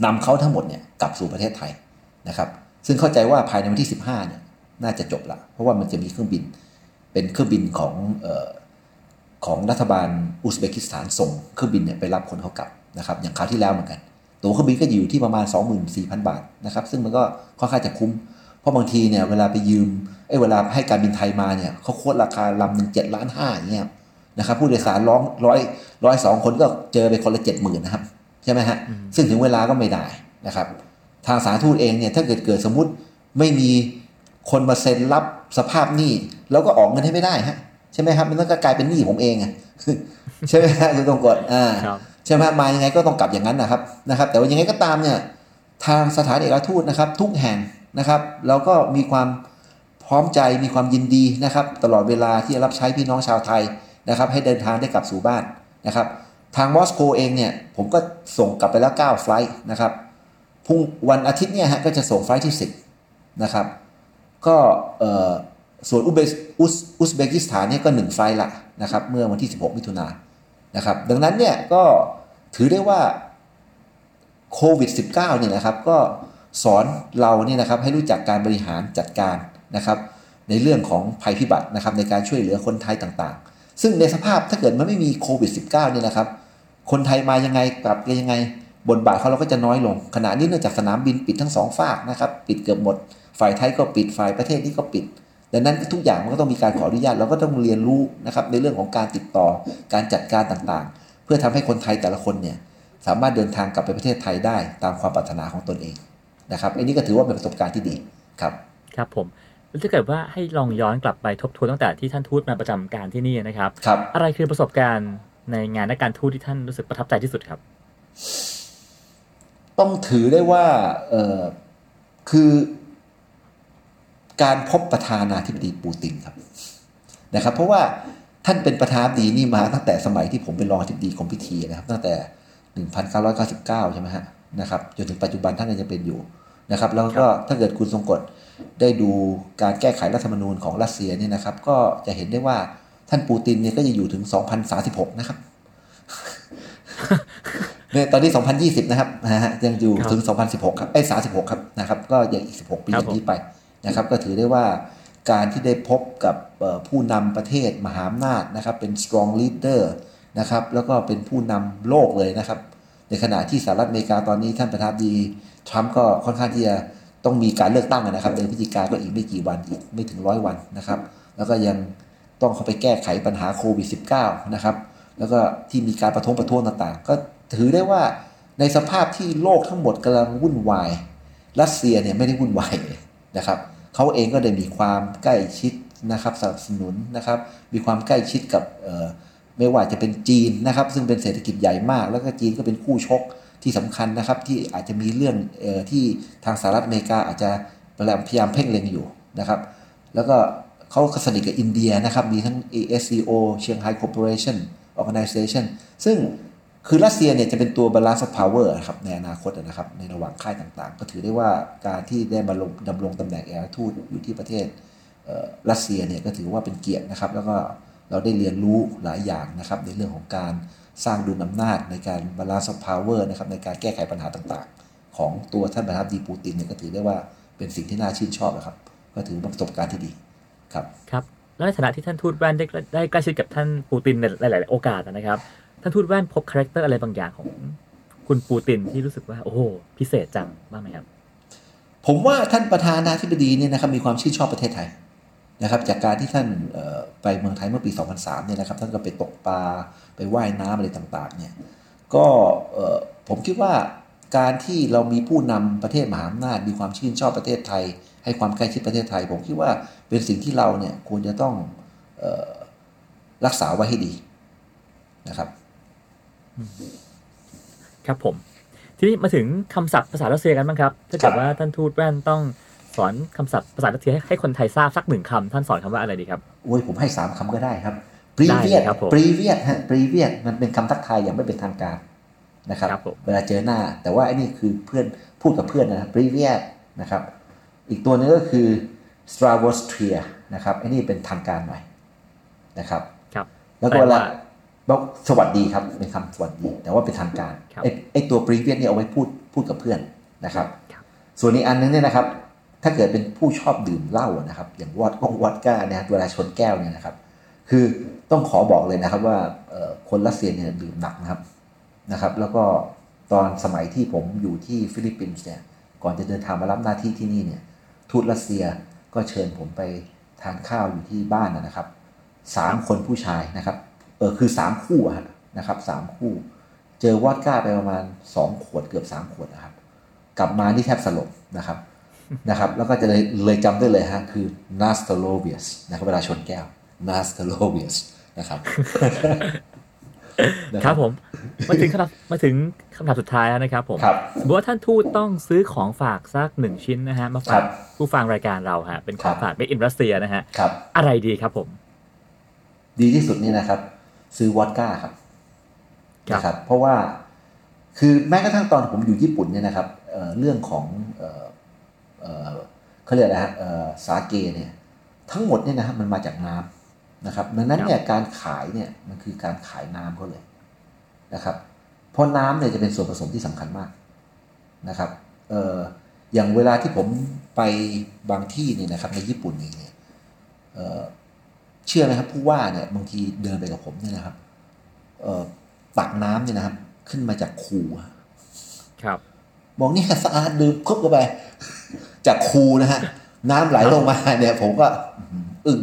นำเขาทั้งหมดเนี่ยกลับสู่ประเทศไทยนะครับ ซึ่งเข้าใจว่าภายในวันที่ 15เนี่ยน่าจะจบละเพราะว่ามันจะมีเครื่องบิน เป็นเครื่องบินของเออของรัฐบาลอุซเบกิสถานส่งเครื่องบินเนี่ยไปรับคนเขากลับนะครับอย่างคราวที่แล้วเหมือนกัน ตั๋วเครื่องบินก็อยู่ที่ประมาณ 24,000 บาทนะครับซึ่งมันก็ค่อนข้างจะคุ้ม เพราะบางทีเนี่ยเวลาไปยืมเอ้ยเวลาให้การบินไทยมาเนี่ยเขาโคตรราคาลำหนึ่งเจ็ดล้านห้าอย่างเงี้ยนะครับผู้โดยสารร้องร้อยร้อยสองคนก็เจอไปคนละเจ็ดหมื่นนะครับใช่ไหมฮะซึ่งถึงเวลาก็ไม่ได้นะครับ ทางสาธารณทูตเองเนี่ยถ้าเกิดเกิดสมมุติไม่มีคนมาเซ็นรับ สภาพหนี้แล้วก็ออกเงินให้ไม่ได้ฮะใช่ไหมครับมันก็กลายเป็นหนี้ผมเองอะใช่ไหมฮะคุณตรงกฎอ่าครับใช่ไหมมายังไงก็ต้องกลับอย่างนั้นนะครับนะครับ แต่ว่ายังไงก็ตามเนี่ยทางสถานเอกอัครทูตนะครับ ทุกแห่งนะครับเราก็มีความพร้อมใจมีความยินดีนะครับ ตลอดเวลาที่จะรับใช้พี่น้องชาวไทยนะครับ ให้เดินทางได้กลับสู่บ้านนะครับ ทางมอสโกเองเนี่ยผมก็ส่งกลับไปแล้ว9 flight นะครับพรุ่งวันอาทิตย์เนี่ยฮะก็จะส่ง flight ที่ 10นะครับ ก็ส่วนอุซเบกิสถานเนี่ยก็ 1 flight ละนะครับเมื่อวันที่ 16 มิถุนายนนะครับดังนั้นเนี่ยก็ถือได้ว่าโควิด -19 เนี่ยนะครับก็สอนเราเนี่ยนะครับให้รู้จักการบริหารจัดการนะครับในเรื่องของภัยพิบัตินะครับในการช่วยเหลือคนไทยต่างๆ ซึ่งในสภาพถ้าเกิดมันไม่มีโควิด -19 เนี่ยนะครับคนไทยมายังไงกลับยังไง บทบาทเขาเราก็จะน้อยลง ขณะนี้เนื่องจากสนามบินปิดทั้งสองฝากนะครับ ปิดเกือบหมด ฝ่ายไทยก็ปิด ฝ่ายประเทศนี้ก็ปิด ดังนั้นทุกอย่างมันก็ต้องมีการขออนุญาต เราก็ต้องเรียนรู้นะครับในเรื่องของการติดต่อ การจัดการต่างๆ เพื่อทำให้คนไทยแต่ละคนเนี่ยสามารถเดินทางกลับไปประเทศไทยได้ตามความปรารถนาของตนเองนะครับ อันนี้ก็ถือว่าเป็นประสบการณ์ที่ดีครับ ครับผมแล้วถ้าเกิดว่าให้ลองย้อนกลับไปทบทวนตั้งแต่ที่ท่านทูตมาประจำการที่นี่นะครับครับ อะไรคือประสบการณ์ในงานนักการทูตที่ท่านรู้สึกประทับใจที่สุดครับ ต้องถือได้ว่าเออคือการพบประธานาธิบดีปูตินครับนะครับ เพราะว่าท่านเป็นประธานาธิบดีนี่มาตั้งแต่สมัยที่ผมเป็นรองอธิบดีกรมพิธีนะครับ ตั้งแต่ 1999 ใช่ไหมฮะนะครับจนถึงปัจจุบันท่านก็ยังเป็นอยู่นะครับ แล้วก็ถ้าเกิดคุณทรงกฎได้ดูการแก้ไขรัฐธรรมนูญของรัสเซียเนี่ยนะครับ ก็จะเห็นได้ว่าท่านปูตินเนี่ยก็จะอยู่ถึง 2036 นะครับเนี่ย ตอนนี้ 2020 นะครับนะฮะยังอยู่ครับถึง 2016 ครับไอ้ย36 ครับนะครับ ก็ยังอีก 16 ปีครับจากนี้ไปนะครับ ก็ถือได้ว่าการที่ได้พบกับเอ่อผู้นำประเทศมหาอำนาจนะครับ เป็น strong leader นะครับ แล้วก็เป็นผู้นำโลกเลยนะครับ ในขณะที่สหรัฐอเมริกาตอนนี้ท่านประธานาธิบดีทรัมป์ก็ค่อนข้างที่จะต้องมีการเลือกตั้งนะครับเดือนพฤศจิกาก็อีกไม่กี่วันอีกไม่ถึงร้อยวันนะครับ แล้วก็ยังต้องเข้าไปแก้ไขปัญหาโควิด -19 นะครับ แล้วก็ที่มีการประท้วงประท้วงต่างๆ ก็ ถือได้ว่าในสภาพที่โลกทั้งหมดกำลังวุ่นวาย รัสเซียเนี่ยไม่ได้วุ่นวายนะครับเขาเองก็ได้มีความใกล้ชิดนะครับสนับสนุนนะครับ มีความใกล้ชิดกับไม่ว่าจะเป็นจีนนะครับ ซึ่งเป็นเศรษฐกิจใหญ่มาก แล้วก็จีนก็เป็นคู่ชกที่สำคัญนะครับที่อาจจะมีเรื่องออที่ทางสหรัฐอเมริกาอาจจะพยายามเพ่งเล็งอยู่นะครับ แล้วก็เขาสนิทกับอินเดียนะครับ มีทั้ง ASCO Shanghai Cooperation Organization ซึ่ง คือรัสเซียเนี่ยจะเป็นตัว balance of power นะครับในอนาคตนะครับในระหว่างค่ายต่างๆ ก็ถือได้ว่าการที่ได้มาลงดำรงตำแหน่งเอกทูตอยู่ที่ประเทศรัสเซียเนี่ยก็ถือว่าเป็นเกียรตินะครับ แล้วก็เราได้เรียนรู้หลายอย่างนะครับในเรื่องของการสร้างดุลอำนาจในการ balance of power นะครับในการแก้ไขปัญหาต่างๆ ของตัวท่านประธานาธิบดีปูตินเนี่ยก็ถือได้ว่าเป็นสิ่งที่น่าชื่นชอบนะครับ ก็ถือประสบการณ์ที่ดีครับครับแล้วในฐานะที่ท่านทูตแว่นได้ได้ใกล้ชิดกับท่านปูตินในหลาย ๆ โอกาสนะครับ ท่านทูตแว่นพบ character อะไรบางอย่างของคุณปูตินที่รู้สึกว่า โอ้โหพิเศษจังบ้างไหมครับ ผมว่าท่านประธานาธิบดีเนี่ยนะครับมีความชื่นชอบประเทศไทยนะครับ จากการที่ท่านไปเมืองไทยเมื่อปี 2003เนี่ยนะครับท่านก็ไปตกปลาไปว่ายน้ำอะไรต่างๆเนี่ยก็ผมคิดว่าการที่เรามีผู้นำประเทศมหาอำนาจมีความชื่นชอบประเทศไทย ให้ความใกล้ชิดประเทศไทย ผมคิดว่าเป็นสิ่งที่เราเนี่ยควรจะต้องออรักษาไว้ให้ดีนะครับ ครับผม ทีนี้มาถึงคำศัพท์ภาษารัสเซียกันบ้างครับ ถ้าเกิดครับว่าท่านทูตแว่นต้องสอนคำศัพท์ภาษารัสเซียให้ให้คนไทยทราบสักหนึ่งคำท่านสอนคำว่าอะไรดีครับโอ้ยผมให้สามคำก็ได้ครับได้ previous ครับผม previous ฮะ previous มันเป็นคำทักทายอย่างไม่เป็นทางการนะครับครับผมเวลาเจอหน้า แต่ว่าไอ้นี่คือเพื่อนพูดกับเพื่อนนะครับ previous นะครับ อีกตัวหนึงก็คือ s t r a v o s t r i a นะครับไอ้นี่เป็นทางการหน่อยนะครับ ครับ แล้วก็เวลาแปลว่า บอกสวัสดีครับเป็นคำสวัสดี แต่ว่าเป็นทางการครับไอ้ไอ้ตัว previous เนี่ยเอาไว้พูดพูดกับเพื่อนนะครับครับ ส่วนอีกอันนึงเนี่ยนะครับ ถ้าเกิดเป็นผู้ชอบดื่มเหล้าอะนะครับ อย่างวอดกงวอดก้าเนี่ยเวลาชนแก้วเนี่ยนะครับ คือต้องขอบอกเลยนะครับว่าเอ่อคนรัสเซียเนี่ยดื่มหนักนะครับนะครับ แล้วก็ตอนสมัยที่ผมอยู่ที่ฟิลิปปินส์เนี่ยก่อนจะเดินทางมารับหน้าที่ที่นี่เนี่ยทูตรัสเซียก็เชิญผมไปทานข้าวอยู่ที่บ้านนะนะครับสามคนผู้ชายนะครับ เออคือสามคู่อะฮะนะครับสามคู่ เจอวอดก้าไปประมาณสองขวดเกือบสามขวดนะครับ กลับมานี่แทบสลบนะครับนะครับ แล้วก็จะเลยเลยจำได้เลยฮะคือ n a s t a l o v i u s นะครับเวลาชนแก้ว n a s t a l o v i u s นะครับครับผมมาถึงคำถามมาถึงคำถามสุดท้ายแล้วนะครับผมครับสมมติว่าท่านทูตต้องซื้อของฝากสักหนึ่งชิ้นนะฮะมาครัฝากบผู้ฟังรายการเราฮะเป็นของครับฝากไม่อินรัสเซียนะฮะครับอะไรดีครับผม ดีที่สุดนี่นะครับ ซื้อวอดก้าครับครับนะครับเพราะว่าคือแม้กระทั่งตอนผมอยู่ญี่ปุ่นเนี่ยนะครับเอ่อเรื่องของเอ่อเอ่อเขาเรียกอะไรฮะเอ่อสาเกเนี่ยทั้งหมดเนี่ยนะครับมันมาจากน้ำนะครับดังนั้นเนี่ยการขายเนี่ยมันคือการขายน้ำเขาเลยนะครับเพราะน้ำเนี่ยจะเป็นส่วนผสมที่สำคัญมากนะครับเอ่ออย่างเวลาที่ผมไปบางที่เนี่ยนะครับในญี่ปุ่นเองเนี่ย เอ่อเชื่อไหมครับผู้ว่าเนี่ยบางทีเดินไปกับผมเนี่ยนะครับ เอ่อตักน้ำเนี่ยนะครับ ขึ้นมาจากคูอะครับบอกเนี่ยสะอาดดื่มครบเข้าไป จากคูนะฮะ น้ำไหลลงมาเนี่ย ผมก็อื้ออึ้ง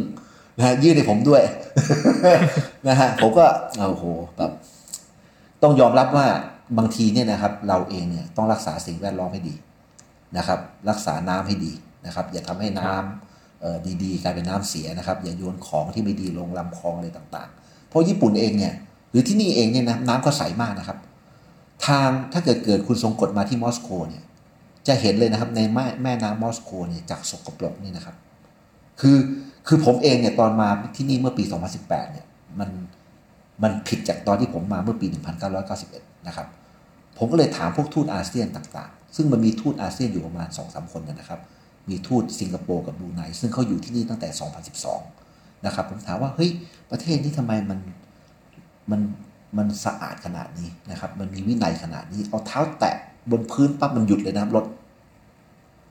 นะฮะยื่นให้ผมด้วยนะฮะผมก็โอ้โหแบบต้องยอมรับว่าบางทีเนี่ยนะครับ เราเองเนี่ยต้องรักษาสิ่งแวดล้อมให้ดีนะครับ รักษาน้ำให้ดีนะครับ อย่าทำให้น้ำเอ่อ ดีๆกลายเป็นน้ำเสียนะครับ อย่าโยนของที่ไม่ดีลงลำคลองอะไรต่างๆ เพราะญี่ปุ่นเองเนี่ยหรือที่นี่เองเนี่ยนะน้ำก็ใสมากนะครับ ทางถ้าเกิดเกิดคุณทรงกฎมาที่มอสโกเนี่ยจะเห็นเลยนะครับในแม่แม่น้ำมอสโกเนี่ยจากสกปรกนี่นะครับ คือคือผมเองเนี่ยตอนมาที่นี่เมื่อปี 2018 เนี่ยมันมันผิดจากตอนที่ผมมาเมื่อปี 1991 นะครับ ผมก็เลยถามพวกทูตอาเซียนต่างๆ ซึ่งมันมีทูตอาเซียนอยู่ประมาณ 2-3 คนนะครับ มีทูตสิงคโปร์กับบรูไนซึ่งเขาอยู่ที่นี่ตั้งแต่ 2012 นะครับ ผมถามว่าเฮ้ยประเทศนี้ทำไมมันมันมันสะอาดขนาดนี้นะครับ มันมีวินัยขนาดนี้ เอาเท้าแตะบนพื้นปั๊บมันหยุดเลยนะครับรถ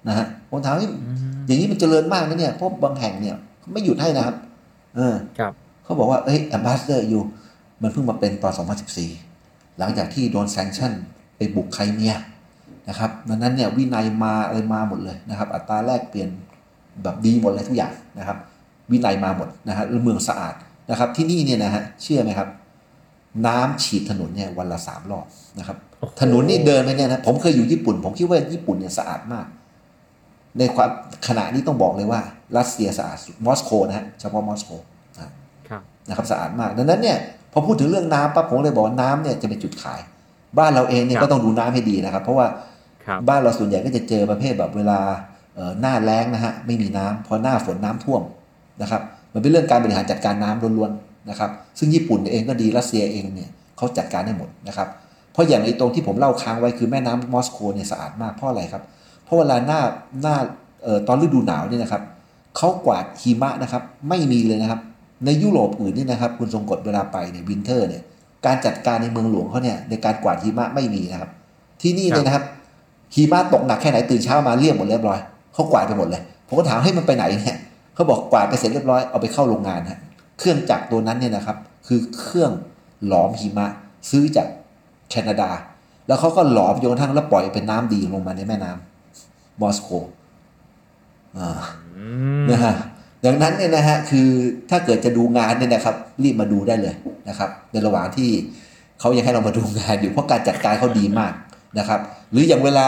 นะฮะผมถามว่าอย่างนี้มันเจริญมากนะเนี่ยเพราะบางแห่งเนี่ยไม่หยุดให้นะครับ เออครับเขาบอกว่าเอ้ย a m b a s s a d o r อยู่ มันเพิ่งมาเป็นตอน 2014 หลังจากที่โดนแซงชั่นไปบุกไครเมีย นะครับดังนั้นเนี่ยวินัยมาอะไรมาหมดเลยนะครับ อัตราแลกเปลี่ยนแบบดีหมดเลยทุกอย่างนะครับ วินัยมาหมดนะฮะแล้วเมืองสะอาดนะครับ ที่นี่เนี่ยนะฮะเชื่อไหมครับ น้ำฉีดถนนเนี่ยวันละสามรอบนะครับโอ้โหถนนนี่เดินไปเนี่ยนะผมเคยอยู่ญี่ปุ่น ผมคิดว่าญี่ปุ่นเนี่ยสะอาดมาก ในความขณะนี้ต้องบอกเลยว่า รัสเซียสะอาดสุดมอสโกนะฮะเฉพาะมอสโกนะครับนะครับสะอาดมากดังนั้นเนี่ยพอพูดถึงเรื่องน้ำปั๊บผมเลยบอกว่าน้ำเนี่ยจะเป็นจุดขาย บ้านเราเองเนี่ยครับก็ต้องดูน้ำให้ดีนะครับ เพราะว่าครั บ้านเราส่วนใหญ่ก็จะเจอประเภทแบบเวลาหน้าแล้งนะฮะไม่มีน้ำพอหน้าฝนน้ำท่วมนะครับมันเป็นเรื่องการบริหารจัดการน้ำล้วนๆนะครับซึ่งญี่ปุ่นเองก็ดีรัสเซียเองเนี่ยเขาจัดการได้หมดนะครับเพราะอย่างไอ้ตรงที่ผมเล่าค้างไว้คือแม่น้ำมอสโกเนี่ยสะอาดมากเพราะอะไรครับ เพราะเวลาหน้าหน้าออตอนฤดูหนาวเนี่ยนะครับเขากวาดหิมะนะครับไม่มีเลยนะครับ ในยุโรปอื่นนี่นะครับคุณทรงกลดเวลาไปเนี่ย winter เนี่ยการจัดการในเมืองหลวงเขาเนี่ยในการกวาดหิมะไม่มีนะครับ ที่นี่เนี่ยนะครับ หิมะตกหนักแค่ไหนตื่นเช้ามาเรียบหมดเรียบร้อยเขากวาดไปหมดเลย ผมก็ถามให้มันไปไหนเนี่ยเขาบอกกวาดไปเสร็จเรียบร้อยเอาไปเข้าโรงงานฮะเครื่องจักรตัวนั้นเนี่ยนะครับ คือเครื่องหลอมหิมะซื้อจากแคนาดา แล้วเขาก็หลอมจนกระทั่งแล้วปล่อยเป็นน้ำดีลงมาในแม่น้ำมอสโกอ่าอืมนะฮะดังนั้นเนี่ยนะฮะคือถ้าเกิดจะดูงานเนี่ยนะครับ รีบมาดูได้เลยนะครับ ในระหว่างที่เขายังให้เรามาดูงานอยู่เพราะการจัดการเขาดีมาก นะครับ หรืออย่างเวลา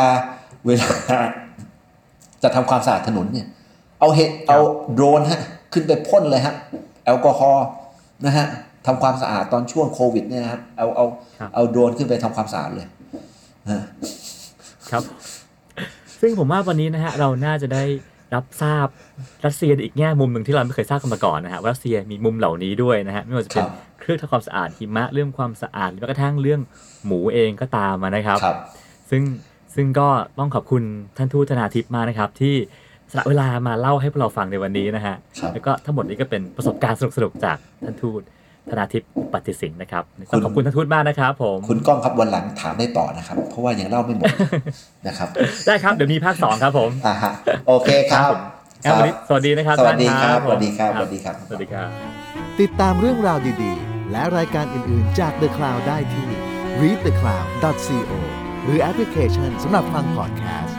เวลาจะทำความสะอาดถนนเนี่ย เอาเห็ดเอาโดรนฮะขึ้นไปพ่นเลยฮะแอลกอฮอล์นะฮะทำความสะอาดตอนช่วงโควิดเนี่ยนะครับเอาเอาครับเอาโดรนขึ้นไปทำความสะอาดเลยฮะครับ ซึ่งผมว่าวันนี้นะฮะเราน่าจะได้ รับทราบรัสเซียในอีกแง่มุมหนึ่งที่เราไม่เคยทราบกันมาก่อนนะฮะว่ารัสเซียมีมุมเหล่านี้ด้วยนะฮะไม่ว่าจะเป็นครับเครื่องทำความสะอาดหิมะเรื่องความสะอาดหรือแม้กระทั่งเรื่องหมูเองก็ตามมานะครับครับ ซึ่งซึ่งก็ต้องขอบคุณท่านทูตธนาทิพย์มากนะครับ ที่สละเวลามาเล่าให้พวกเราฟังในวันนี้นะฮะครับแล้วก็ทั้งหมดนี้ก็เป็นประสบการณ์สนุกๆจากท่านทูต ธนาทิพย์ปฏิสิงห์นะครับต้องขอบคุณท่านทูตมากนะครับผมคุณก้องครับวันหลังถามได้ต่อนะครับ เพราะว่ายังเล่าไม่หมดนะครับ ได้ครับเดี๋ยวมีภาคสองครับผมอ่าฮะโอเคครับครับวันนี้สวัสดีนะครับสวัสดีครับท่านสวัสดีครับผมสวัสดีครับสวัสดีครับ ติดตามเรื่องราวดีๆ และรายการอื่นๆจาก The Cloud ได้ที่ readthecloud.co หรือแอปพลิเคชันสำหรับฟังพอดแคสต์